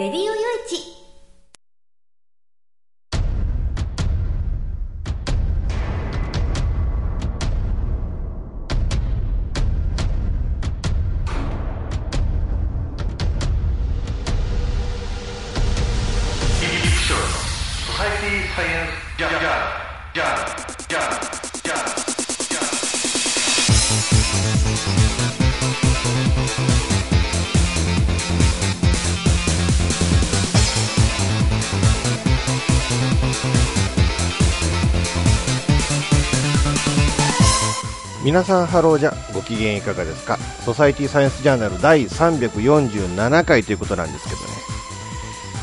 レディオよいち皆さんハローじゃご機嫌いかがですか？ソサイティサイエンスジャーナル第347回ということなんですけどね。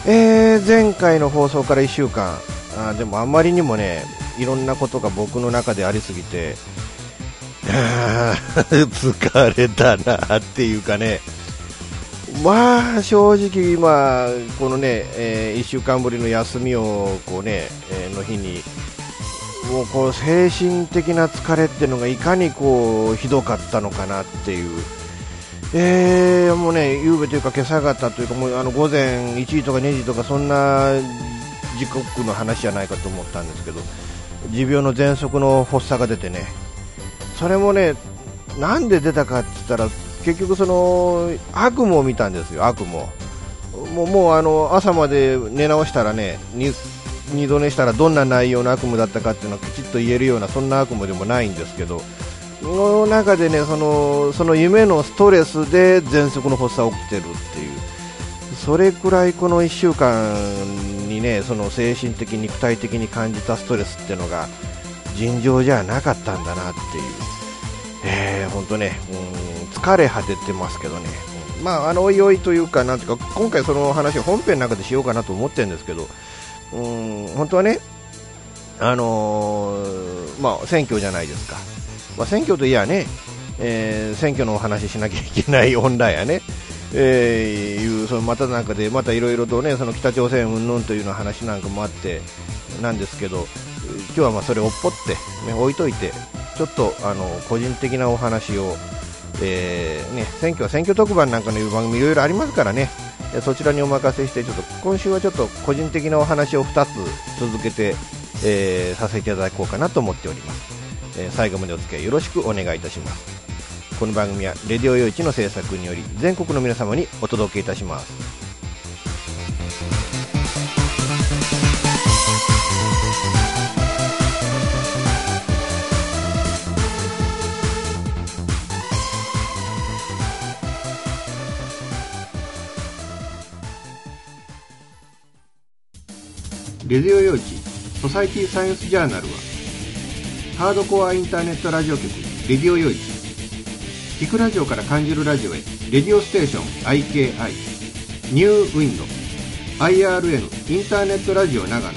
えー、前回の放送から1週間。あでもあまりにもねいろんなことが僕の中でありすぎて 疲れたなっていうかね。まあ正直今このね、えー、1週間ぶりの休みをこうね、えー、の日にもうこう精神的な疲れっていうのがいかにこうひどかったのかなっていう、えー、もうね、夕べというか今朝方というかもうあの午前1時とか2時とかそんな時刻の話じゃないかと思ったんですけど持病の喘息の発作が出てね。それもねなんで出たかって言ったら結局その悪夢を見たんですよ、悪夢もうもうあの朝まで寝直したらね二度寝したらどんな内容の悪夢だったかっていうのはきちっと言えるようなそんな悪夢でもないんですけどの中でねそのその夢のストレスで喘息の発作が起きてるっていう。それくらいこの1週間にねその精神的、肉体的に感じたストレスっていうのが尋常じゃなかったんだなっていう、えー、本当ねうん疲れ果ててますけどね、まあ、あのおいおいというかなんていうか今回その話を本編の中でしようかなと思ってるんですけどうん本当はね、あのー、まあ、選挙じゃないですか、まあ、選挙といえばね、えー、選挙のお話ししなきゃいけない 本来やね、えー、いうそのまたなんかでまたいろいろとねその北朝鮮云々というの話なんかもあってなんですけど今日はまあそれをっぽって、ね、置いといてちょっとあの個人的なお話を、えーね、選挙は選挙特番なんかのいう番組いろいろありますからね。そちらにお任せしてちょっと今週はちょっと個人的なお話を2つ続けて、えー、させていただこうかなと思っております、えー、最後までお付き合いよろしくお願いいたします。この番組はレディオ用一の制作により全国の皆様にお届けいたします。レディオ用地ソサイティサイエンスジャーナルはハードコアインターネットラジオ局レディオ用地聞くラジオから感じるラジオへレディオステーション IKI ニューウィンド IRN インターネットラジオ長野。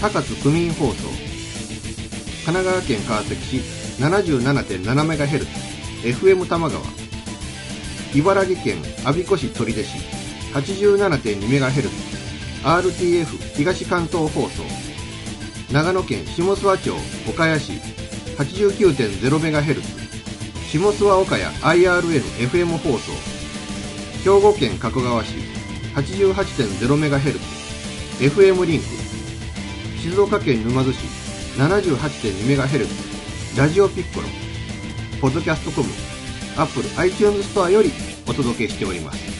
高津区民放送。神奈川県川崎市 77.7MHz FM 玉川。茨城県我孫子市取手市 87.2MHz RTF 東関東放送長野県下諏訪町岡谷市 89.0MHz 下諏訪岡谷 IRN-FM 放送兵庫県加古川市 88.0MHz FM リンク静岡県沼津市 78.2MHz ラジオピッコロポッドキャストコムアップル iTunes ストアよりお届けしております。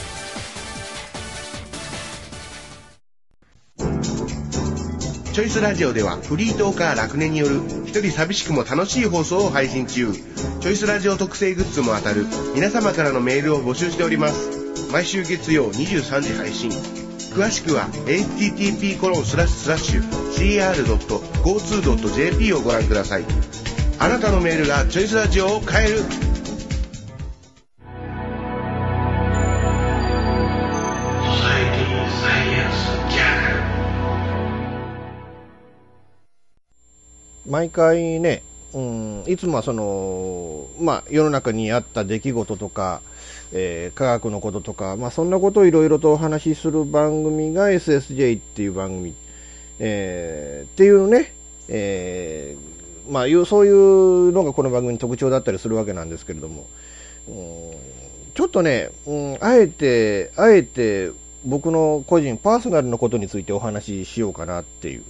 チョイスラジオではフリートーカー楽年による一人寂しくも楽しい放送を配信中。チョイスラジオ特製グッズも当たる皆様からのメールを募集しております。毎週月曜23時配信。詳しくは http コロンスラッシュスラッシュ cr.go2.jp をご覧ください。あなたのメールがチョイスラジオを変える。毎回ね、うん、いつもはその、まあ、世の中にあった出来事とか、えー科学のこととか、まあ、そんなことをいろいろとお話しする番組が SSJ っていう番組、えーっていうね、えーまあ、そういうのがこの番組の特徴だったりするわけなんですけれども、うんちょっとね、うん、あえて、あえて僕の個人、パーソナルのことについてお話ししようかなっていう。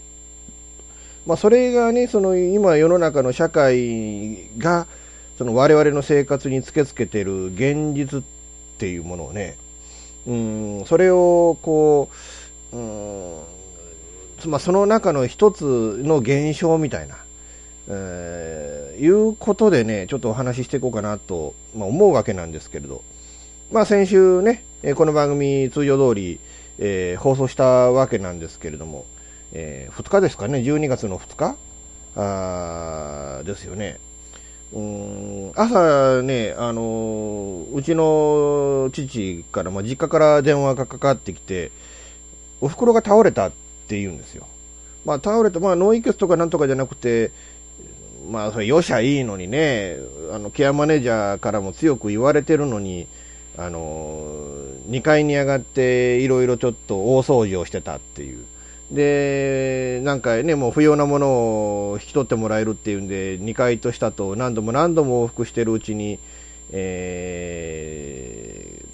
まあ、それがね、その今世の中の社会が、その我々の生活に突きつけている現実っていうものをね、うん、それをこう、うん、まあ、その中の一つの現象みたいな、えーいうことでね、ちょっとお話ししていこうかなと、まあ、思うわけなんですけれど、まあ、先週ね、この番組通常通り、えー放送したわけなんですけれども、え2日ですかね、12月の2日？あーですよね。うん朝ね、あのーうちの父から、まあ、実家から電話がかかってきて、お袋が倒れたって言うんですよ。まあ、倒れた、まあ、脳溢血とかなんとかじゃなくて、まあ、それ、よしゃいいのにね、あの、ケアマネージャーからも強く言われてるのに、あのー、2階に上がって、いろいろちょっと大掃除をしてたっていう。で、なんかね、もう不要なものを引き取ってもらえるっていうんで、2階と下と何度も何度も往復してるうちに、えー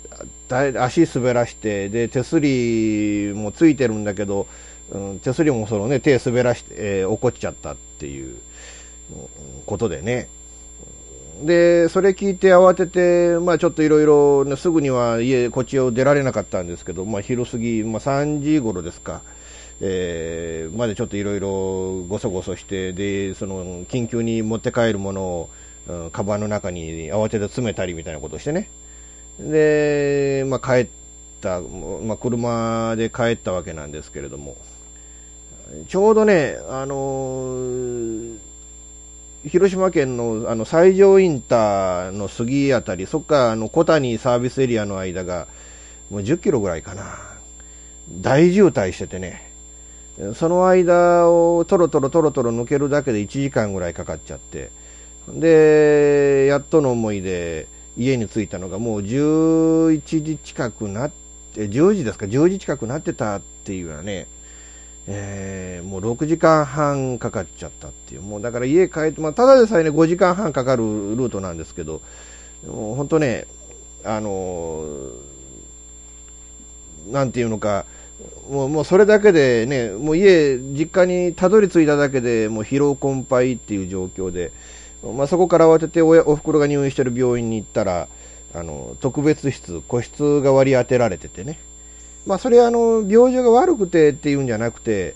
足滑らして、で、手すりもついてるんだけど、うん、手すりもそのね、手滑らして、えー落っちゃったっていうことでね。で、それ聞いて慌てて、まあちょっといろいろ、すぐには家、こっちを出られなかったんですけど、まあ昼過ぎ、まあ3時頃ですか、えーまでちょっといろいろごそごそして、で、その、緊急に持って帰るものを、うん、カバンの中に慌てて詰めたりみたいなことをしてね。で、まあ帰った、まあ車で帰ったわけなんですけれども、ちょうどね、あのー広島県のあの西条インターの杉あたり、そっかあの小谷サービスエリアの間が、もう10キロぐらいかな、大渋滞しててね、その間をとろとろとろとろ抜けるだけで1時間ぐらいかかっちゃって、で、やっとの思いで家に着いたのがもう11時近くなって、10時ですか、10時近くなってたっていうようなね、えーもう6時間半かかっちゃったっていう、もうだから家帰って、まあ、ただでさえね、5時間半かかるルートなんですけど、もう本当ね、あのーなんていうのか、もうもうそれだけでね、もう家、実家にたどり着いただけでもう疲労困憊っていう状況で、まあ、そこから慌てておおふくろが入院してる病院に行ったら、あの特別室、個室が割り当てられててね、まあ、それはあの病状が悪くてっていうんじゃなくて、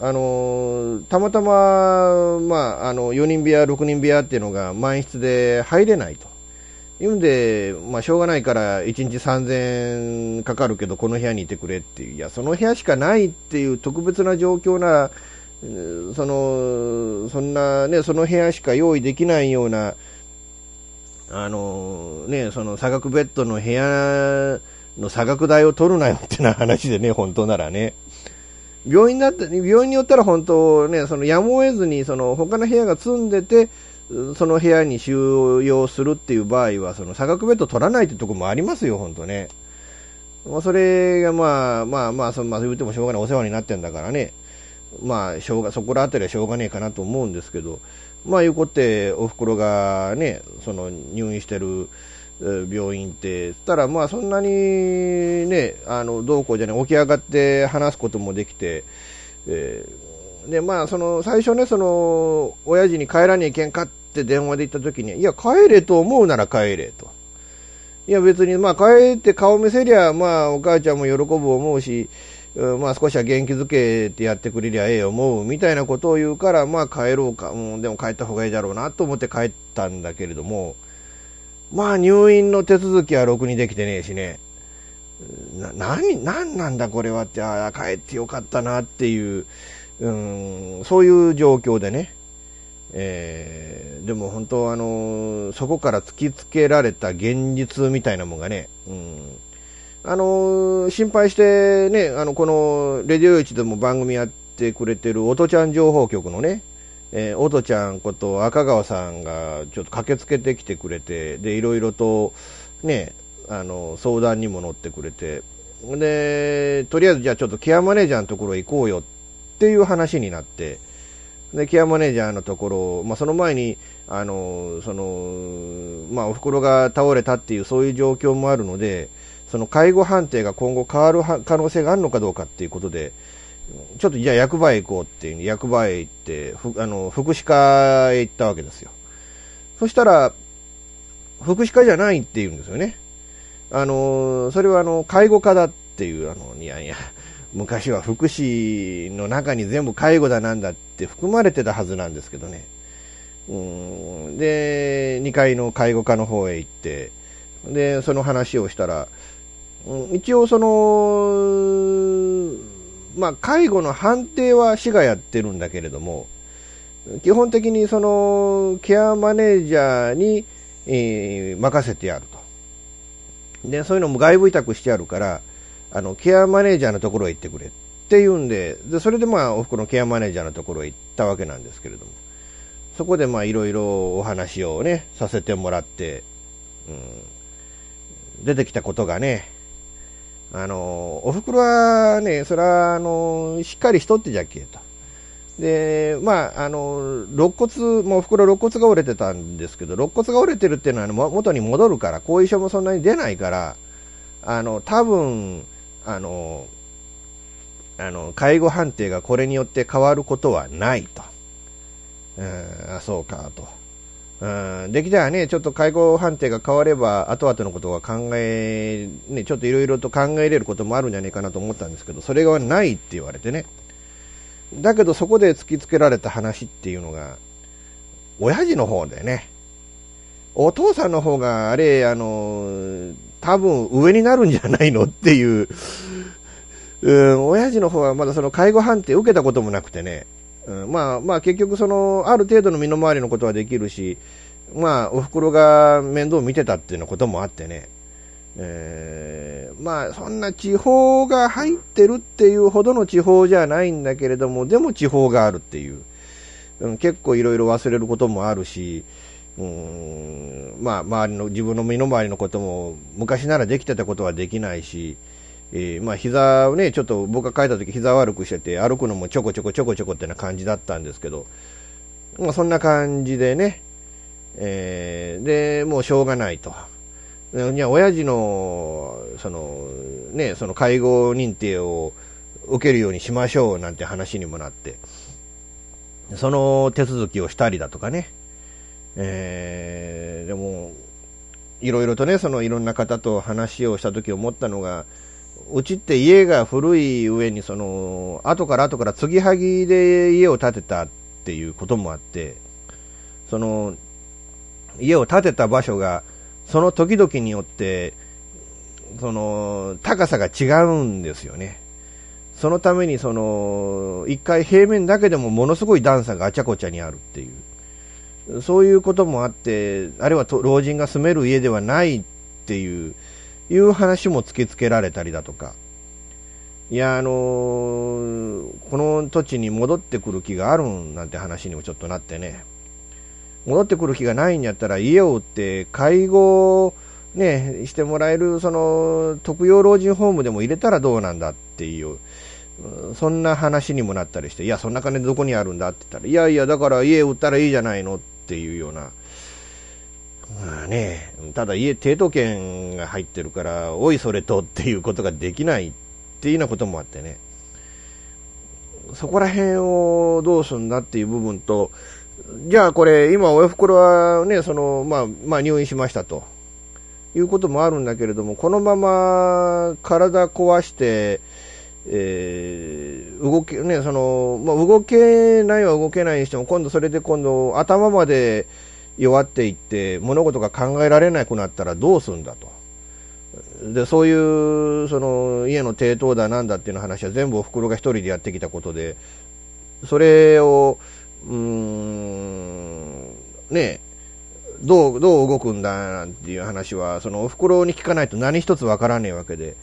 あのたまたま、まあ、あの4人部屋、6人部屋っていうのが満室で入れないと。いうんで、まあ、しょうがないから1日3000円かかるけどこの部屋にいてくれっていういやその部屋しかないっていう特別な状況ならそのそんな、ね、その部屋しか用意できないようなあの、ね、その差額ベッドの部屋の差額代を取るなよってな話でね本当ならね。病院だって病院によったら本当ね、そのやむを得ずにその他の部屋が積んでて、その部屋に収容するっていう場合は、その差額ベッド取らないってところもありますよ、本当ね。まあ、それがまあまあまあ、そのまあ、言ってもしょうがない、お世話になってんだからね、まあ、しょうがそこらあたりはしょうがねえかなと思うんですけど、まあ、いうことで、おふくろがね、その入院してる病院って、ったら、まあ、そんなにね、あのどうこうじゃない、起き上がって話すこともできて、えーでまあ、その最初ね、その親父に帰らにゃいけんかって電話で言ったときに、いや、帰れと思うなら帰れと。いや、別に、まあ、帰って顔見せりゃ、まあ、お母ちゃんも喜ぶ思うし、うんまあ少しは元気づけてやってくれりゃええ思うみたいなことを言うから、まあ帰ろうか、うん、でも帰った方がいいだろうなと思って帰ったんだけれども、まあ入院の手続きはろくにできてねえしね、な、何、何なんだこれはって、ああ、帰ってよかったなっていう、うん、そういう状況でね、えーでも本当あのそこから突きつけられた現実みたいなもんがね、うん、あの心配してね、あの、この、レディオイチでも番組やってくれてる、おとちゃん情報局のね、えー、おとちゃんこと赤川さんがちょっと駆けつけてきてくれて、で、いろいろと、ね、あの、相談にも乗ってくれて、で、とりあえずじゃあちょっとケアマネージャーのところ行こうよっていう話になって、で、ケアマネージャーのところ、まあ、その前に、あの、その、まあ、お袋が倒れたっていうそういう状況もあるので、その介護判定が今後変わる可能性があるのかどうかっていうことで、ちょっとじゃあ役場へ行こうっていう役場へ行って、あの、福祉課へ行ったわけですよ。そしたら、福祉課じゃないって言うんですよね。あの、それはあの、介護課だっていう、あの、いやいや、昔は福祉の中に全部介護だなんだって含まれてたはずなんですけどね。うんで、2階の介護課の方へ行って、で、その話をしたら、うん一応その、まあ、介護の判定は市がやってるんだけれども、基本的にその、ケアマネージャーに、えー任せてやると。で、そういうのも外部委託してあるから、あの、ケアマネージャーのところへ行ってくれっていうんで、で、それでまあ、おふくろのケアマネージャーのところへ行ったわけなんですけれども、そこでまあ、いろいろお話をね、させてもらって、うん、出てきたことがね、あの、おふくろはね、それは、あの、しっかりしとってじゃっけと。で、まあ、あの、肋骨、もうおふくろ肋骨が折れてたんですけど、肋骨が折れてるっていうのは、元に戻るから、後遺症もそんなに出ないから、あの、多分、あの、あの、介護判定がこれによって変わることはないと。うん、そうかと。うん、できたらね、ちょっと介護判定が変われば、後々のことが考え、ね、ちょっといろいろと考えれることもあるんじゃないかなと思ったんですけど、それがないって言われてね。だけどそこで突きつけられた話っていうのが、親父の方でね、お父さんの方があれ、あの、多分上になるんじゃないのっていう、うん、親父の方はまだその介護判定受けたこともなくてね、うん、まあまあ結局その、ある程度の身の回りのことはできるし、まあお袋が面倒を見てたっていうようなこともあってね、えーまあそんな地方が入ってるっていうほどの地方じゃないんだけれども、でも地方があるっていう、うん、結構いろいろ忘れることもあるし、うんまあ、周りの自分の身の回りのことも昔ならできてたことはできないし、えーまあ膝をね、ちょっと僕が帰った時膝悪くしてて、歩くのもちょこちょこちょこちょこってな感じだったんですけど、まあ、そんな感じでね、えーで、もうしょうがないと。いや、親父の、その、ね、その介護認定を受けるようにしましょうなんて話にもなって、その手続きをしたりだとかね、えーでも、いろいろとね、そのいろんな方と話をしたとき思ったのが、うちって家が古い上に、その、後から後から継ぎはぎで家を建てたっていうこともあって、その、家を建てた場所が、その時々によって、その、高さが違うんですよね。そのために、その、一回平面だけでもものすごい段差があちゃこちゃにあるっていう。そういうこともあって、あれは老人が住める家ではないっていう、いう話も突きつけられたりだとか。いや、あのーこの土地に戻ってくる気があるんなんて話にもちょっとなってね。戻ってくる気がないんやったら家を売って介護ね、してもらえる、その、特養老人ホームでも入れたらどうなんだっていう、そんな話にもなったりして、いや、そんな金どこにあるんだって言ったら、いやいや、だから家売ったらいいじゃないのってていうような、まあね、ただ家、抵当権が入ってるから、おいそれとっていうことができないっていうようなこともあってね、そこら辺をどうするんだっていう部分と、じゃあこれ、今、親袋はね、その、まあ、まあ入院しましたと。いうこともあるんだけれども、このまま体壊して、えー動け、ね、その、まあ、動けないは動けないにしても、今度それで今度頭まで弱っていって、物事が考えられなくなったらどうするんだと。で、そういう、その、家の抵当だなんだっていう話は全部お袋が一人でやってきたことで、それを、うん、ね、どう、どう動くんだなんていう話は、そのお袋に聞かないと何一つわからねえわけ、で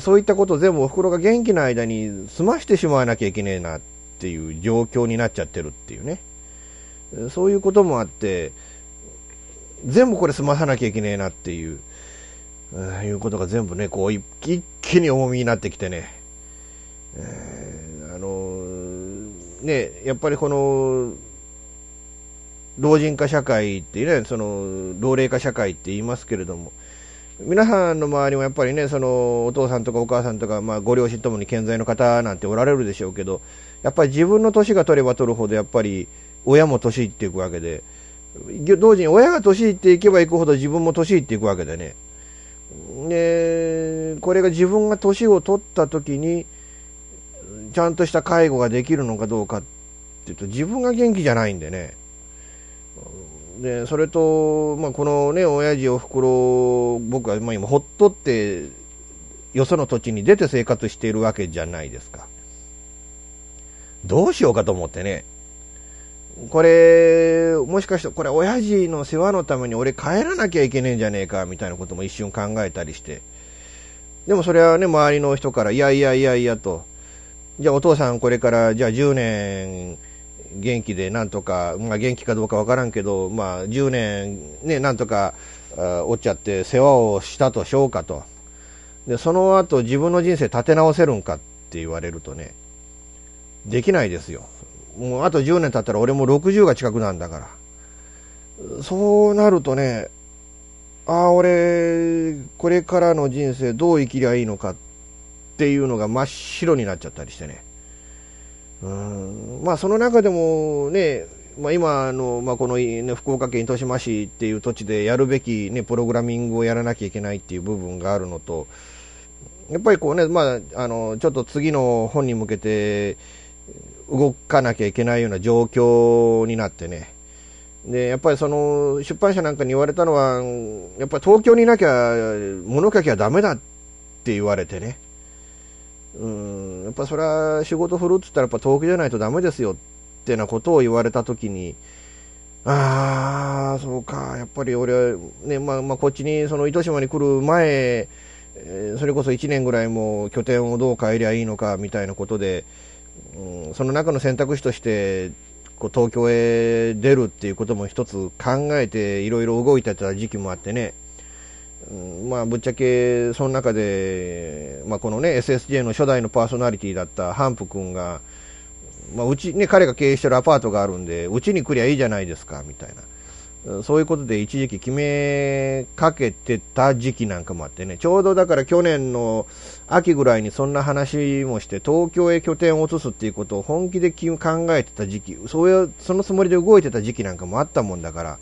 そういったことを全部お袋が元気な間に済ましてしまわなきゃいけねえなっていう状況になっちゃってるっていうね。そういうこともあって、全部これ済まさなきゃいけねえなっていう、いうことが全部ね、こう一気に重みになってきてね、えーあのね、やっぱりこの、老人化社会っていうね、その、老齢化社会って言いますけれども、皆さんの周りもやっぱりね、その、お父さんとかお母さんとか、まあ、ご両親ともに健在の方なんておられるでしょうけど、やっぱり自分の年が取れば取るほど、やっぱり、親も年いっていくわけで、同時に親が年いっていけばいくほど自分も年いっていくわけでね。で、これが自分が年を取った時に、ちゃんとした介護ができるのかどうかっていうと、自分が元気じゃないんでね。で、それと、まあ、このね、親父、おふくろ、僕はまあ今、ほっとって、よその土地に出て生活しているわけじゃないですか。どうしようかと思ってね。これ、もしかして、これ、親父の世話のために俺帰らなきゃいけねえんじゃねえか、みたいなことも一瞬考えたりして。でもそれはね、周りの人から、いやいやいやいやと。じゃあお父さんこれから、じゃあ10年、元気でなんとか、まあ元気かどうかわからんけど、まあ10年ね、なんとか、おっちゃって世話をしたとしようかと。で、その後自分の人生立て直せるんかって言われるとね、できないですよ。もうあと10年経ったら俺も60が近くなんだから。そうなるとね、ああ、俺、これからの人生どう生きりゃいいのかっていうのが真っ白になっちゃったりしてね。うんまあその中でもね、まあ、今の、まあ、この、ね、福岡県糸島市っていう土地でやるべき、ね、プログラミングをやらなきゃいけないっていう部分があるのと、やっぱりこうね、まあ、あのちょっと次の本に向けて動かなきゃいけないような状況になってね、でやっぱりその出版社なんかに言われたのは、やっぱり東京にいなきゃ物書きはだめだって言われてね。うん、やっぱそれは仕事振るって言ったらやっぱ東京じゃないとダメですよってなことを言われたときに、ああ、そうか、やっぱり俺は、ね、まあ、まあ、こっちに、その糸島に来る前、それこそ1年ぐらいも拠点をどう変えりゃいいのかみたいなことで、うん、その中の選択肢として、こう東京へ出るっていうことも一つ考えていろいろ動いてた時期もあってね、まあ、ぶっちゃけ、その中で、まあ、このね、SSJ の初代のパーソナリティだったハンプ君が、まあ、うち、ね、彼が経営してるアパートがあるんで、うちに来りゃいいじゃないですか、みたいな。そういうことで一時期決めかけてた時期なんかもあってね、ちょうどだから去年の秋ぐらいにそんな話もして、東京へ拠点を移すっていうことを本気で考えてた時期、そういう、そのつもりで動いてた時期なんかもあったもんだから、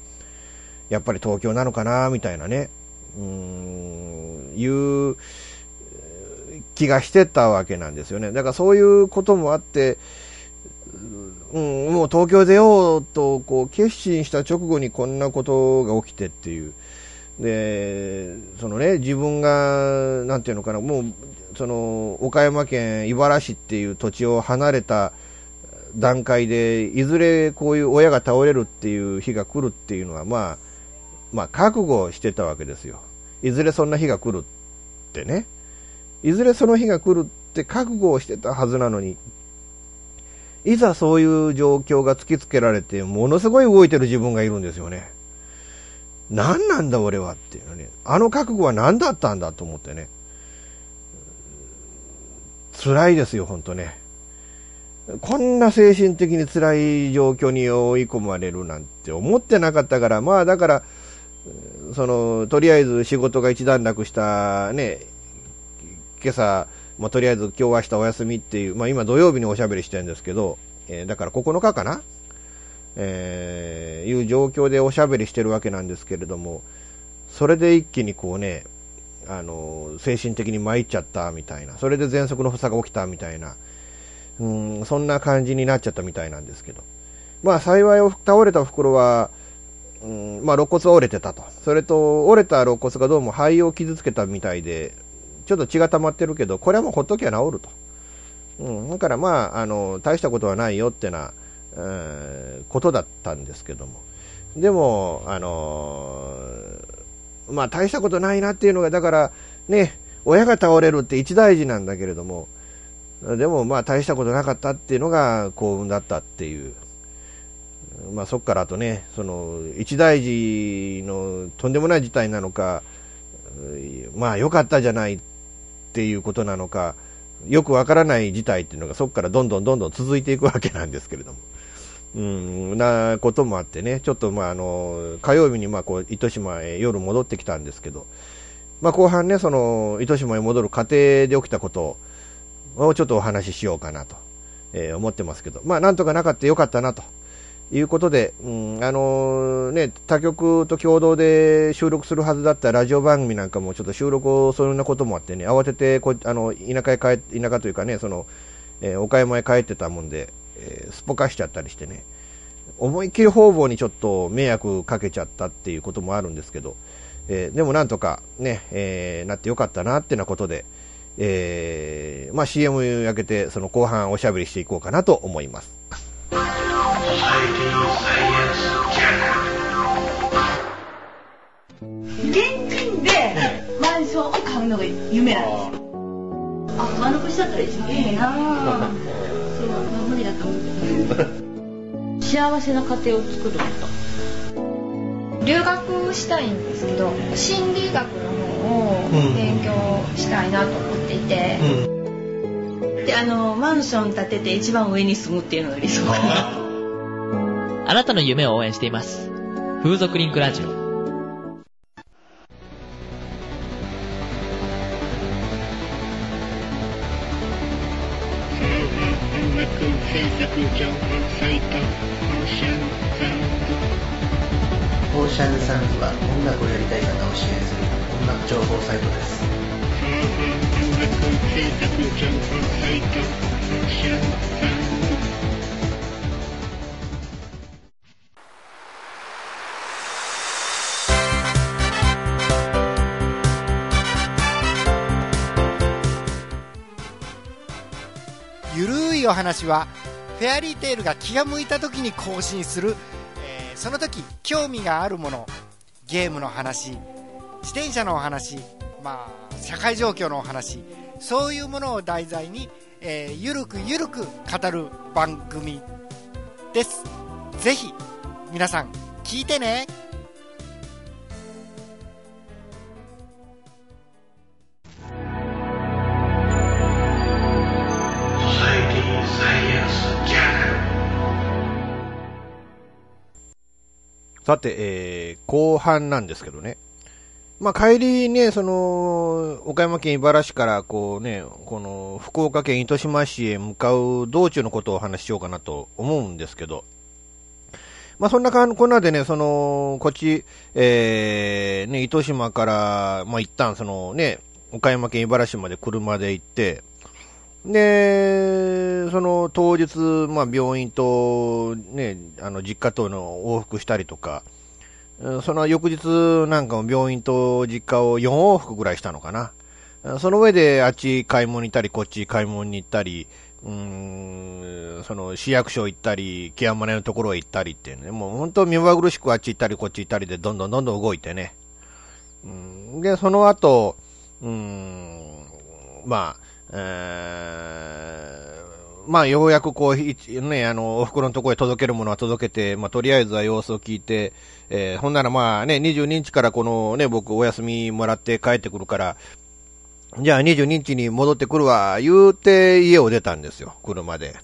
やっぱり東京なのかな、みたいなね。うんいう気がしてたわけなんですよね。だからそういうこともあって、うん、もう東京出ようとこう決心した直後にこんなことが起きてっていう。で、そのね、自分が、なんていうのかな、もう、その、岡山県井原市っていう土地を離れた段階で、いずれこういう親が倒れるっていう日が来るっていうのは、まあ、まあ、覚悟してたわけですよ。いずれそんな日が来るってね。いずれその日が来るって覚悟をしてたはずなのに、いざそういう状況が突きつけられて、ものすごい動いてる自分がいるんですよね。何なんだ俺はっていうね。あの覚悟は何だったんだと思ってね。辛いですよ、ほんとね。こんな精神的に辛い状況に追い込まれるなんて思ってなかったから、まあだから、その、とりあえず仕事が一段落したね、今朝、まあ、とりあえず今日明日お休みっていう、まあ、今土曜日におしゃべりしてるんですけど、えーだから9日かな、えーいう状況でおしゃべりしてるわけなんですけれども、それで一気にこうね、あの精神的に参っちゃったみたいな、それで喘息の発作が起きたみたいな、うん、そんな感じになっちゃったみたいなんですけど、まあ幸い倒れた袋は、うんまあ、肋骨は折れてたと、それと折れた肋骨がどうも肺を傷つけたみたいで、ちょっと血が溜まってるけど、これはもうほっときゃ治ると、うん、だからまああの大したことはないよってな、えー、ことだったんですけども、でも、あの、まあ、大したことないなっていうのが、だからね、親が倒れるって一大事なんだけれども、でもまあ大したことなかったっていうのが幸運だったっていう、まあ、そこからあとね、その一大事のとんでもない事態なのか、まあ良かったじゃないっていうことなのか、よくわからない事態っていうのがそこからどんどんどんどん続いていくわけなんですけれども。うん、なこともあってね、ちょっと、まあ、あの火曜日に、まあ、こう糸島へ夜戻ってきたんですけど、まあ、後半ね、その糸島へ戻る過程で起きたことをちょっとお話ししようかなと、え、思ってますけど、まあ、なんとかなかったよかったなということで、うんあのね、他局と共同で収録するはずだったラジオ番組なんかもちょっと収録をそんなこともあってね、慌ててこあの田舎へ帰田舎というかね、そのえー、岡山へ帰ってたもんで、えー、すっぽかしちゃったりしてね、思いっきり方々にちょっと迷惑かけちゃったっていうこともあるんですけど、えー、でもなんとかね、えー、なってよかったなってなことで、えー、まあ CM を焼けて、その後半おしゃべりしていこうかなと思います。現金でマンションを買うのが夢なんですよ。あ、上残しだったら一番いいなそう、まあ、無理だと思う。幸せな家庭を作ると。留学したいんですけど、心理学の方を勉強したいなと思っていて。うん、で、あの、マンション建てて一番上に住むっていうのが理想 かなと。あなたの夢を応援しています。風俗リンクラジオ。制作情報サイトオーシャンサウンドオーシャンサウンドは音楽をやりたい方を支援する音楽情報サイトですゆるいお話はフェアリーテールが気が向いた時に更新する、えー、その時興味があるものゲームの話自転車のお話まあ社会状況のお話。そういうものを題材に、えー、ゆるくゆるく語る番組です。ぜひ皆さん聞いてね。さて、えー、後半なんですけどね。まあ、帰りね、その、岡山県茨市から、こうね、この、福岡県糸島市へ向かう道中のことをお話ししようかなと思うんですけど、まあ、そんなかんこんなでね、その、こっち、えー、ね、糸島から、まあ、一旦そのね、岡山県茨市まで車で行って、で、その当日、まあ、病院と、ね、あの実家との往復したりとか、その翌日なんかも病院と実家を4往復ぐらいしたのかな。その上であっち買い物に行ったり、こっち買い物に行ったり、うん、その市役所行ったり、ケアマネのところへ行ったりっていうね、もう本当目まぐるしくあっち行ったり、こっち行ったりで、どんどんどんどん動いてね。うん、で、その後、うん、まあ、えー、まあ、ようやくこう、ね、あの、お袋のところへ届けるものは届けて、まあ、とりあえずは様子を聞いて、えー、ほんならまあね、22日からこのね、僕お休みもらって帰ってくるから、じゃあ22日に戻ってくるわ、言うて家を出たんですよ、車で。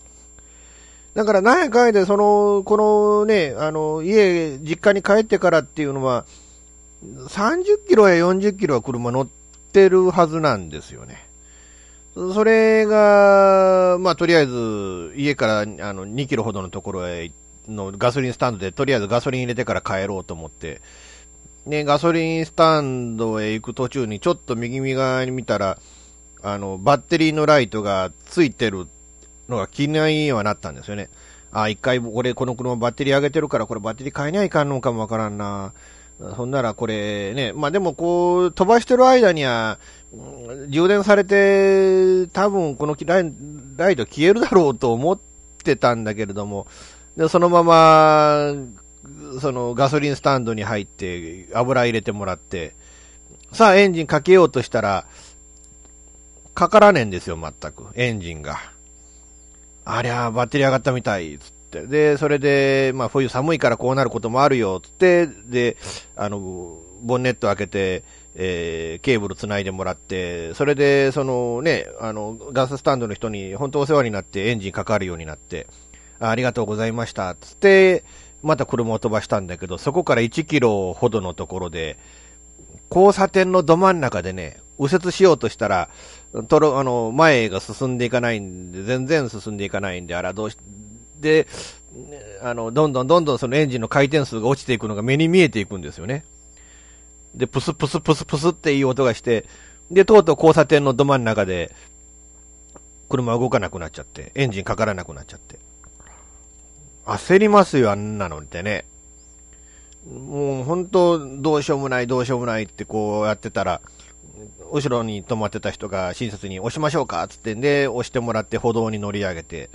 だから何やかんで、その、このね、あの、家、実家に帰ってからっていうのは、30キロや40キロは車乗ってるはずなんですよね。それが、まあ、とりあえず、家からあの2キロほどのところへ行っのガソリンスタンドで、とりあえずガソリン入れてから帰ろうと思って、ね、ガソリンスタンドへ行く途中にちょっと右側に見たら、あの、バッテリーのライトがついてるのが気にはなったんですよね。あ、一回俺この車バッテリー上げてるからこれバッテリー変えにゃいかんのかもわからんな。そんならこれね、まあでもこう飛ばしてる間には、充電されて多分このライライト消えるだろうと思ってたんだけれども、でそのまま、そのガソリンスタンドに入って油入れてもらって、さあエンジンかけようとしたら、かからねえんですよ、全く。エンジンが。ありゃ、バッテリー上がったみたい、つって。で、それで、まあ、冬寒いからこうなることもあるよ、つって、で、あの、ボンネット開けて、えー、ケーブル繋いでもらって、それで、そのね、あの、ガススタンドの人に本当お世話になってエンジンかかるようになって、ありがとうございました、つって、また車を飛ばしたんだけど、そこから1キロほどのところで、交差点のど真ん中でね、右折しようとしたら、とろ、あの、前が進んでいかないんで、全然進んでいかないんで、あら、どうし、で、あの、どんどんどんどんそのエンジンの回転数が落ちていくのが目に見えていくんですよね。で、プスプスプスプスっていう音がして、で、とうとう交差点のど真ん中で、車動かなくなっちゃって、エンジンかからなくなっちゃって。焦りますよ、あんなのってね。もう本当、どうしようもない、どうしようもないってこうやってたら、後ろに止まってた人が親切に押しましょうかつってんで、押してもらって歩道に乗り上げて、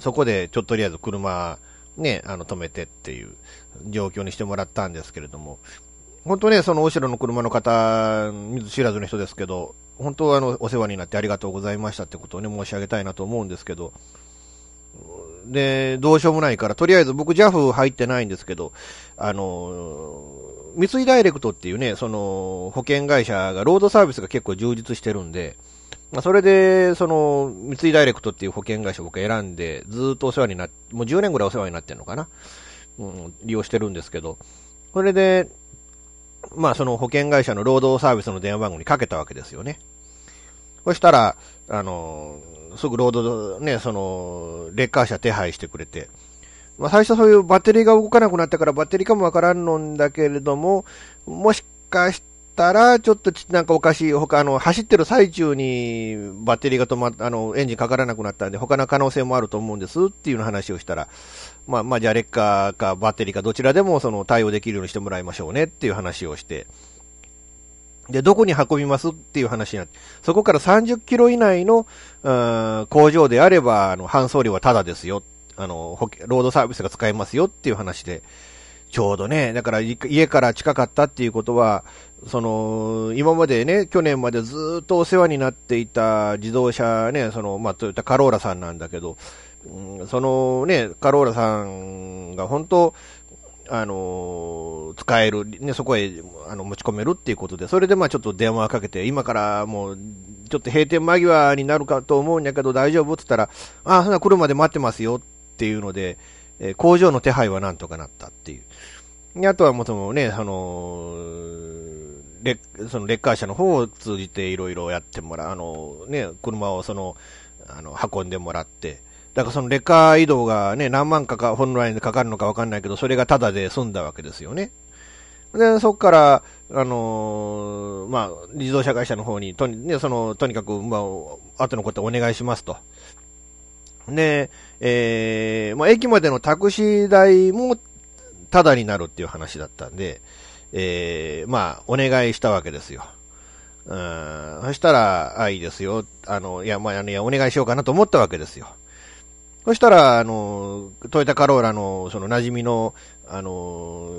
そこでちょっととりあえず車、ね、あの止めてっていう状況にしてもらったんですけれども、本当ね、その後ろの車の方、見ず知らずの人ですけど、本当あの、お世話になってありがとうございましたってことをね、申し上げたいなと思うんですけど、で、どうしようもないから、とりあえず僕 JAF 入ってないんですけど、あの、三井ダイレクトっていうね、その、保険会社が、ロードサービスが結構充実してるんで、まあ、それで、その、三井ダイレクトっていう保険会社を僕選んで、ずっとお世話になって、もう10年ぐらいお世話になってるのかな。うん、利用してるんですけど、それで、まあその保険会社の労働サービスの電話番号にかけたわけですよね。そしたら、あの、すぐロード、ね、その、レッカー車手配してくれて、まあ、最初そういうバッテリーが動かなくなったからバッテリーかもわからんのんだけれども、もしかしたら、ちょっとなんかおかしい、他、の、走ってる最中にバッテリーが止まっあの、エンジンかからなくなったんで、他の可能性もあると思うんですっていう話をしたら、まあ、まあ、じゃあレッカーかバッテリーかどちらでもその対応できるようにしてもらいましょうねっていう話をして、で、どこに運びますっていう話になって、そこから30キロ以内の、工場であれば、あの、搬送料はタダですよ。あの、ロードサービスが使えますよっていう話で、ちょうどね、だから家から近かったっていうことは、その、今までね、去年までずっとお世話になっていた自動車ね、その、まあ、トヨタカローラさんなんだけど、うん、そのね、カローラさんが本当、あの使える、ね、そこへあの持ち込めるっていうことで、それでまあちょっと電話かけて、今からもう、ちょっと閉店間際になるかと思うんやけど、大丈夫？って言ったら、ああ、そんな車で待ってますよっていうので、えー、工場の手配はなんとかなったっていう。あとはもうそのね、あのレそのレッカー車の方を通じていろいろやってもらう、あのね、車をその、あの、運んでもらって、だからそのレカ移動がね、何万かか、本来でかかるのかわかんないけど、それがタダで済んだわけですよね。で、そこから、あのー、まあ、自動車会社の方に、とに、ね、その、とにかく、まあ、後のことお願いしますと。で、えー、まあ、駅までのタクシー代も、タダになるっていう話だったんで、えー、まあ、お願いしたわけですよ。うん、そしたら、あ、いいですよ。あの、いや、まあの、いや、お願いしようかなと思ったわけですよ。そしたら、あの、トヨタカローラの、その馴染みの、あの、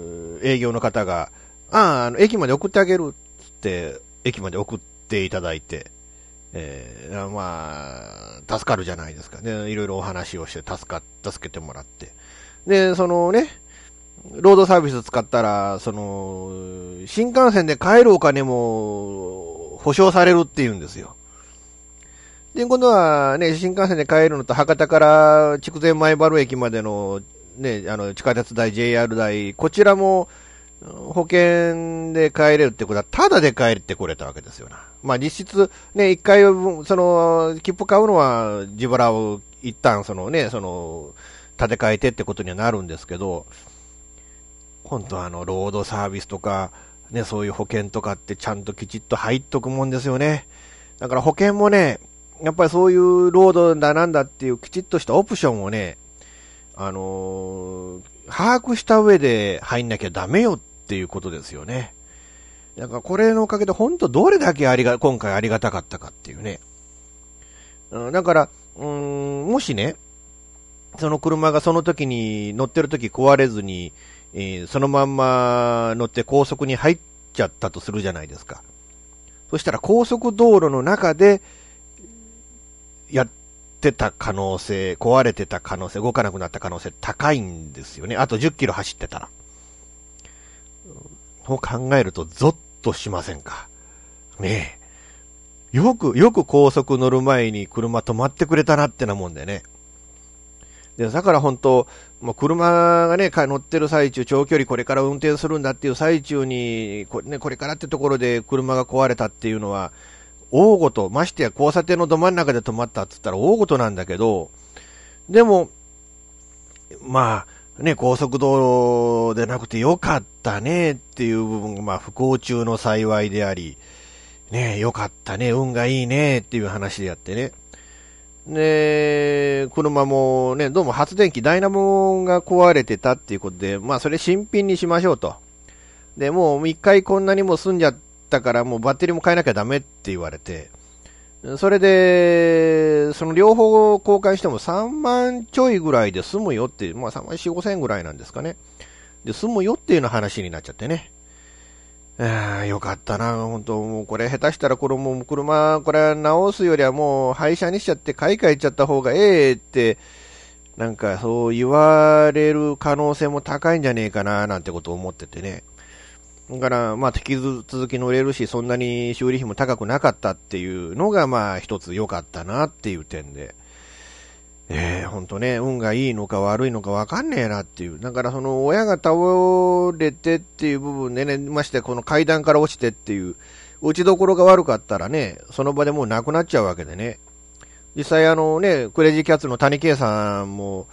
営業の方が、ああ、あの、駅まで送ってあげるっつって、駅まで送っていただいて、えー、まあ、助かるじゃないですかね。いろいろお話をして助か、助けてもらって。で、そのね、ロードサービス使ったら、その、新幹線で帰るお金も保証されるって言うんですよ。で、今度はね、新幹線で帰るのと、博多から筑前前原駅までのね、あの、地下鉄代、JR 代、こちらも、保険で帰れるってことは、ただで帰ってこれたわけですよな。まあ実質、ね、一回、その、切符買うのは、自腹を一旦、そのね、その、建て替えてってことにはなるんですけど、本当あの、ロードサービスとか、ね、そういう保険とかってちゃんときちっと入っとくもんですよね。だから保険もね、やっぱりそういうロードだなんだっていうきちっとしたオプションをね、あのー、把握した上で入んなきゃダメよっていうことですよね。だからこれのおかげで本当どれだけありが、今回ありがたかったかっていうね。うん、だから、うん、もしね、その車がその時に乗ってる時壊れずに、えー、そのまんま乗って高速に入っちゃったとするじゃないですか。そしたら高速道路の中で、やってた可能性、壊れてた可能性、動かなくなった可能性高いんですよね。あと10キロ走ってたら。そう考えるとゾッとしませんか？ねえ。よく、よく高速乗る前に車止まってくれたなってなもんでね。で、だから本当、もう車がね、乗ってる最中、長距離これから運転するんだっていう最中に、これ,、ね、これからってところで車が壊れたっていうのは、大ごと、ましてや交差点のど真ん中で止まったって言ったら大ごとなんだけど、でも、まあ、ね、高速道路でなくてよかったねっていう部分が、まあ、不幸中の幸いであり、ね、よかったね、運がいいねっていう話でやってね。で、車もね、どうも発電機、ダイナモが壊れてたっていうことで、まあそれ新品にしましょうと。で、もう一回こんなにも済んじゃったから、もうバッテリーも変えなきゃダメって言われて、それで、その両方交換しても3万ちょいぐらいで済むよって、まあ3万4、5千円ぐらいなんですかね。で、済むよっていうの話になっちゃってね。あよかったな、本当もうこれ下手したらこれもう車、これ直すよりはもう廃車にしちゃって買い替えちゃった方がええって、なんかそう言われる可能性も高いんじゃねえかな、なんてことを思っててね。だから、まあ、引き続き乗れるし、そんなに修理費も高くなかったっていうのが、まあ、一つ良かったなっていう点で。えー、ほんとね、運がいいのか悪いのかわかんねえなっていう。だからその親が倒れてっていう部分でね、ましてこの階段から落ちてっていう、打ちどころが悪かったらね、その場でもう亡くなっちゃうわけでね。実際あのね、クレイジーキャッツの谷圭さんも、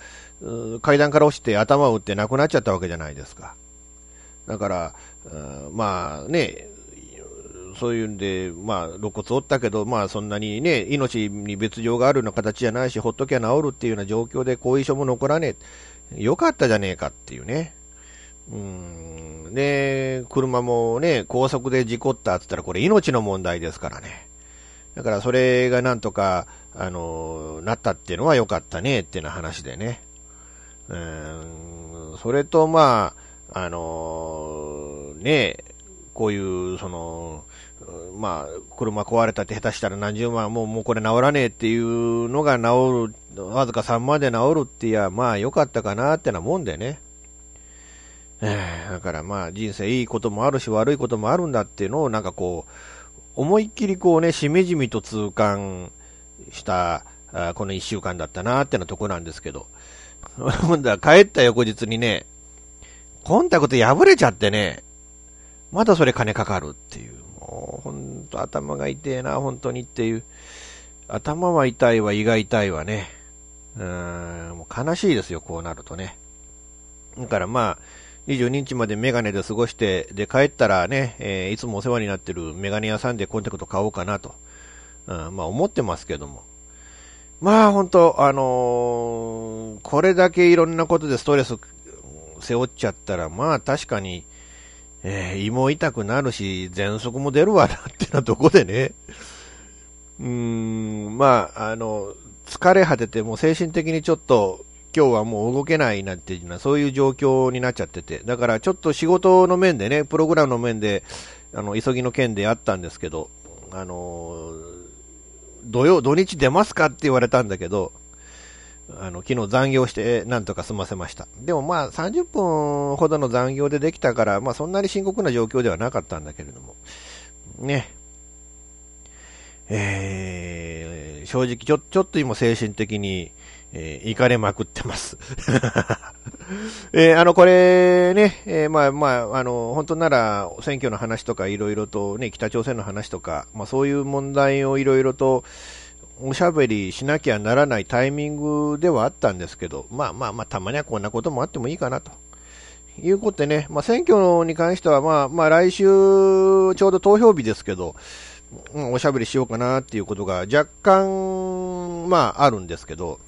階段から落ちて頭を打って亡くなっちゃったわけじゃないですか。だから、まあね、そういうんで、まあ、肋骨折ったけど、まあ、そんなにね、命に別状があるような形じゃないし、ほっときゃ治るっていうような状況で後遺症も残らねえ。よかったじゃねえかっていうね。うん。で、車もね、高速で事故ったって言ったら、これ命の問題ですからね。だから、それがなんとか、あの、なったっていうのは良かったねっていう話でね。うん、それと、まあ、あのね、こういう、その、まあ、車壊れたって下手したら何十万、もうもうこれ治らねえっていうのが治る、わずか3万で治るっていや、まあ良かったかなってなもんでね。だからまあ人生いいこともあるし悪いこともあるんだっていうのをなんかこう、思いっきりこうね、しめじみと痛感したこの1週間だったなってなとこなんですけど、今度は帰った翌日にね、コンタクト破れちゃってね、まだそれ金かかるっていう。もう、ほんと頭が痛えな、本当にっていう。頭は痛いわ、胃が痛いわね。うーん、もう悲しいですよ、こうなるとね。だからまあ、22日までメガネで過ごして、で、帰ったらね、えー、いつもお世話になってるメガネ屋さんでコンタクト買おうかなと。うん、まあ思ってますけども。まあ本当、あのー、これだけいろんなことでストレス背負っちゃったら、まあ確かに、えー、胃も痛くなるし、喘息も出るわなってなとこでね。うーん、まあ、あの、疲れ果てて、もう精神的にちょっと、今日はもう動けないなっていうのは、そういう状況になっちゃってて。だからちょっと仕事の面でね、プログラムの面で、あの、急ぎの件であったんですけど、あの、土曜、土日出ますかって言われたんだけど、あの、昨日残業して、なんとか済ませました。でもまあ、30分ほどの残業でできたから、まあ、そんなに深刻な状況ではなかったんだけれども、ね。えー、正直ちょ、ちょっと今精神的に、えー、行かれまくってます。えー、あの、これね、えー、まあまあ、あの、本当なら、選挙の話とかいろいろとね、北朝鮮の話とか、まあそういう問題をいろいろと、おしゃべりしなきゃならないタイミングではあったんですけど、まあまあまあ、たまにはこんなこともあってもいいかなと。いうことでね、まあ、選挙に関しては、まあ、まあ、来週、ちょうど投票日ですけど、うん、おしゃべりしようかなっていうことが若干、まあ、あるんですけど、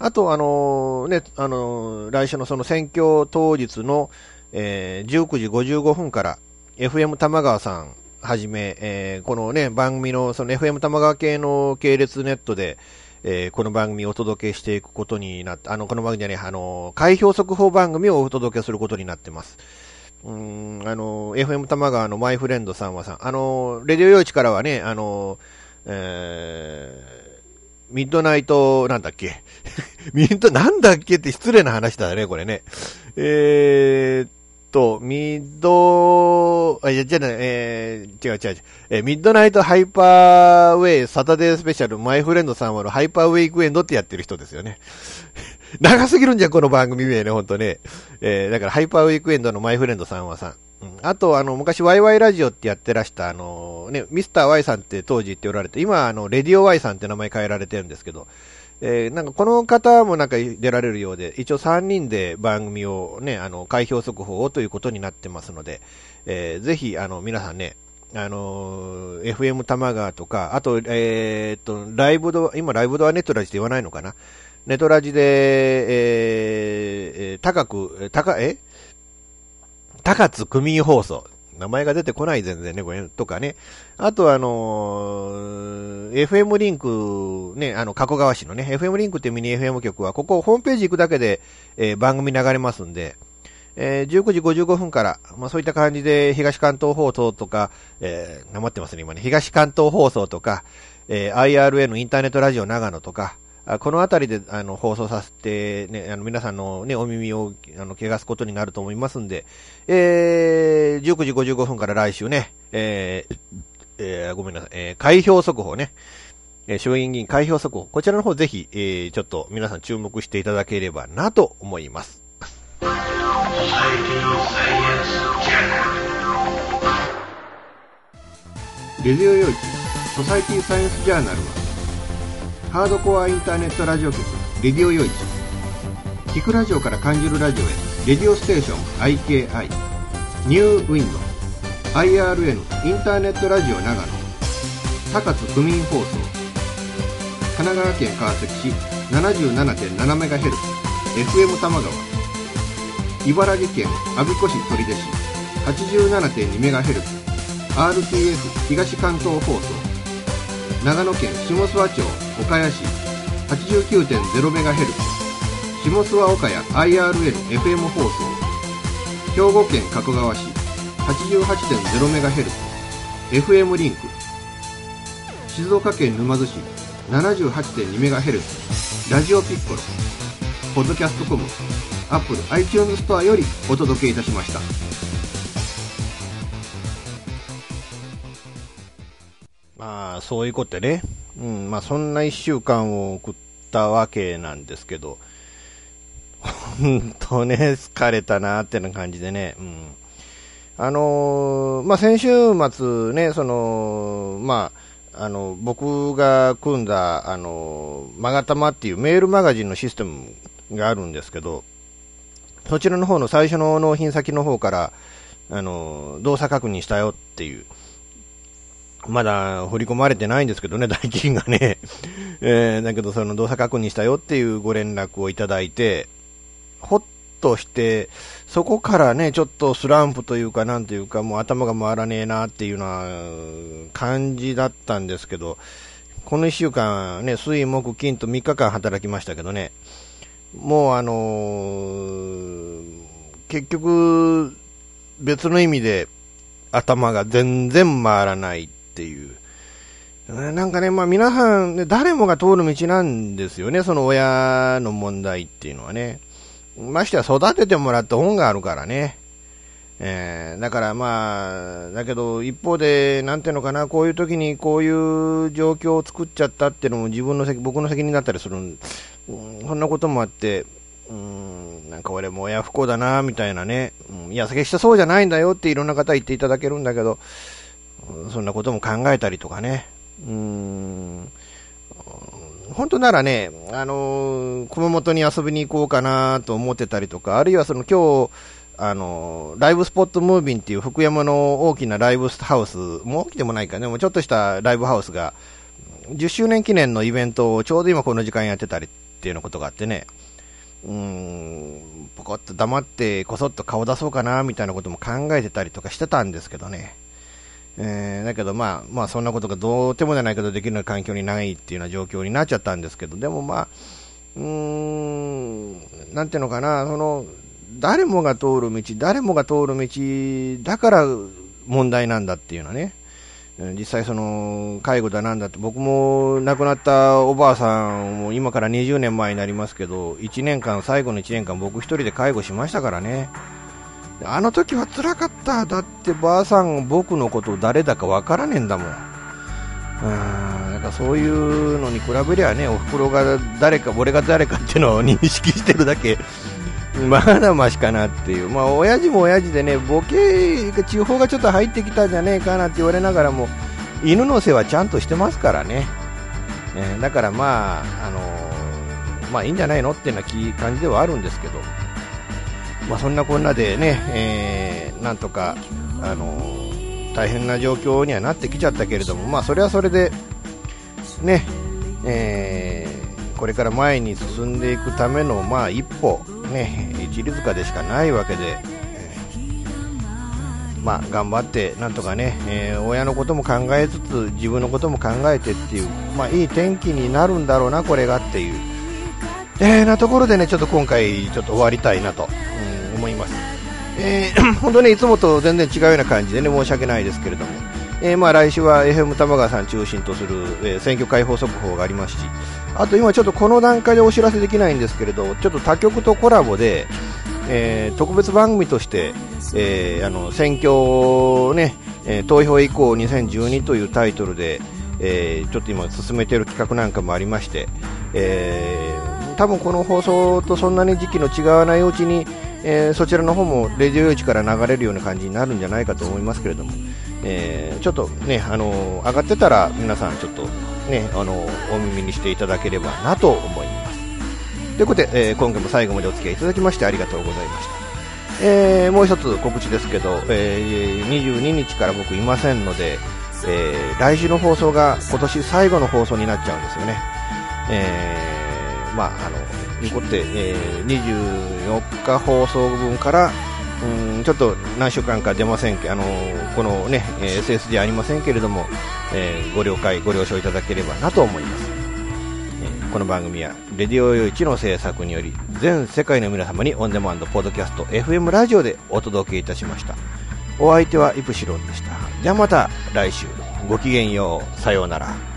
あと、あのね、あの来週のその選挙当日の、えー、19時55分から、FM 玉川さんはじめ、えー、このね、番組の、その FM 玉川系の系列ネットで、えー、この番組をお届けしていくことになって、あの、この番組じゃね、あの、開票速報番組をお届けすることになってます。うん、あの、FM 玉川のマイフレンドさんはさん、あの、レディオ用事からはね、あの、えー、ミッドナイト、なんだっけ？ミッド、なんだっけって失礼な話だね、これね。えー、と、ミッド、あ、いや、じゃあね、えー、違う違う違う、えー、ミッドナイトハイパーウェイサタデースペシャルマイフレンドさんはハイパーウェイクエンドってやってる人ですよね。長すぎるんじゃん、この番組名ね、ほんとね。えー、だからハイパーウェイクエンドのマイフレンドさんはさ。うん、あと、あの、昔、ワイワイラジオってやってらした、あの、ね、ミスター Y さんって当時言っておられて、今、あの、レディオ Y さんって名前変えられてるんですけど、えー、なんかこの方もなんか出られるようで、一応3人で番組をね、あの、開票速報をということになってますので、えー、ぜひ、あの、皆さんね、あのー、FM 玉川とか、あと、えー、っと、ライブド、今ライブドアネットラジって言わないのかな？ネトラジで、えー、高く、高、え？高津区民放送。名前が出てこない全然ね、これ、とかね。あとあのー、FM リンク、ね、あの、加古川市のね、FM リンクってミニ FM 局は、ここホームページ行くだけで、えー、番組流れますんで、えー、19時55分から、まあそういった感じで、東関東放送とか、えー、なまってますね、今ね、東関東放送とか、えー、IRN インターネットラジオ長野とか、この辺りであの放送させて、ね、あの皆さんの、ね、お耳をあの汚すことになると思いますんで、えー、19時55分から来週ね、えーえー、ごめんなさい、えー、開票速報ね、えー、衆院議員開票速報、こちらの方ぜひ、えー、ちょっと皆さん注目していただければなと思います。レディオ用地ソサイティサイエンスジャーナルはハードコアインターネットラジオ局。レディオ用地聞くラジオから感じるラジオへ。レディオステーション IKI ニューウィンド IRN インターネットラジオ長野。高津区民放送。神奈川県川崎市。77.7MHz FM 玉川茨城県我孫子市取手市。87.2MHz RTF 東関東放送。長野県下諏訪町。岡谷市。89.0MHz 下諏訪岡谷 IRN-FM 放送。兵庫県加古川市。88.0MHz FM リンク。静岡県沼津市。78.2MHz ラジオピッコロ。ポッドキャストコム。アップル iTunes ストアよりお届けいたしました。まあ、そういうことでね。うん、まあ、そんな一週間を送ったわけなんですけど、本当ね、疲れたなってな感じでね。うん。あのー、まあ、先週末ね、その、まあ、あの、僕が組んだ、あの、まがたまっていうメールマガジンのシステムがあるんですけど、そちらの方の最初の納品先の方から、あの、動作確認したよっていう、まだ振り込まれてないんですけどね、代金がね。えー、だけど、その動作確認したよっていうご連絡をいただいて、ほっとして、そこからね、ちょっとスランプというか、なんというか、もう頭が回らねえなっていうような感じだったんですけど、この1週間、ね、水、木、金と3日間働きましたけどね、もうあのー、結局、別の意味で頭が全然回らないっていう。なんかね、まあ皆さん、誰もが通る道なんですよね、その親の問題っていうのはね。ましてや育ててもらった本があるからね。えー、だからまあ、だけど一方で、なんていうのかな、こういう時にこういう状況を作っちゃったっていうのも自分の責、僕の責任だったりする、うん、そんなこともあって、うん、なんか俺も親不幸だな、みたいなね、うん、いや、決してそうじゃないんだよっていろんな方言っていただけるんだけど、そんなことも考えたりとかね。うん。本当ならね、あのー、熊本に遊びに行こうかなと思ってたりとか、あるいはその今日、あの、ライブスポットムービンっていう福山の大きなライブハウス、もう大きでもないかね、もうちょっとしたライブハウスが、10周年記念のイベントをちょうど今この時間やってたりっていうようなことがあってね、うーん、ポコッと黙ってこそっと顔出そうかな、みたいなことも考えてたりとかしてたんですけどね。えー、だけどまあ、まあそんなことがどうてもじゃないけどできるような環境にないっていうような状況になっちゃったんですけど、でもまあ、うーん、なんていうのかな、その、誰もが通る道、誰もが通る道だから問題なんだっていうのはね、実際その介護だなんだって僕も亡くなったおばあさんも今から20年前になりますけど1年間最後の1年間僕1人で介護しましたからね。あの時は辛かった。だってばあさん僕のこと誰だかわからねえんだもん。うんなんかそういうのに比べりゃねおふくろが誰か俺が誰かっていうのを認識してるだけ。まだましかなっていう、まあ、親父も親父でね、ボケ、地方がちょっと入ってきたんじゃねえかなって言われながらも、犬の世話ちゃんとしてますからね。ねだからまあ、あの、まあいいんじゃないのっていうような感じではあるんですけど、まあそんなこんなでね、えー、なんとか、あのー、大変な状況にはなってきちゃったけれども、まあそれはそれで、ね、えー、これから前に進んでいくための、まあ一歩、ね、一里塚でしかないわけで、まあ、頑張ってなんとかね、えー、親のことも考えつつ自分のことも考えてっていう、まあ、いい天気になるんだろうな、これがっていう、えー、なところでねちょっと今回ちょっと終わりたいなと、思います。えー、本当ねいつもと全然違うような感じでね申し訳ないですけれども、えー、まあ来週は FM 玉川さん中心とする、えー、選挙解放速報がありますし、あと今ちょっとこの段階でお知らせできないんですけれど、ちょっと他局とコラボで、えー、特別番組として、えー、あの選挙ね、え、投票以降2012というタイトルで、え、ちょっと今進めている企画なんかもありまして、え、多分この放送とそんなに時期の違わないうちに、えー、そちらの方もレディオ用地から流れるような感じになるんじゃないかと思いますけれども、えー、ちょっとね、あの上がってたら皆さんちょっとね、あのお耳にしていただければなと思います。ということで、え、今回も最後までお付き合いいただきましてありがとうございました。え、もう一つ告知ですけど、えー、22日から僕いませんので、えー、来週の放送が今年最後の放送になっちゃうんですよね。え、まあ、あの、いうことで、えー、24日放送分から、うんちょっと何週間か出ませんけあのこのね、えー、SSG ありませんけれども、えー、ご了解ご了承いただければなと思います、えー、この番組はレディオ用一の制作により全世界の皆様にオンデマンドポッドキャスト FM ラジオでお届けいたしました。お相手はイプシロンでした。じゃあまた来週。ごきげんよう。さようなら。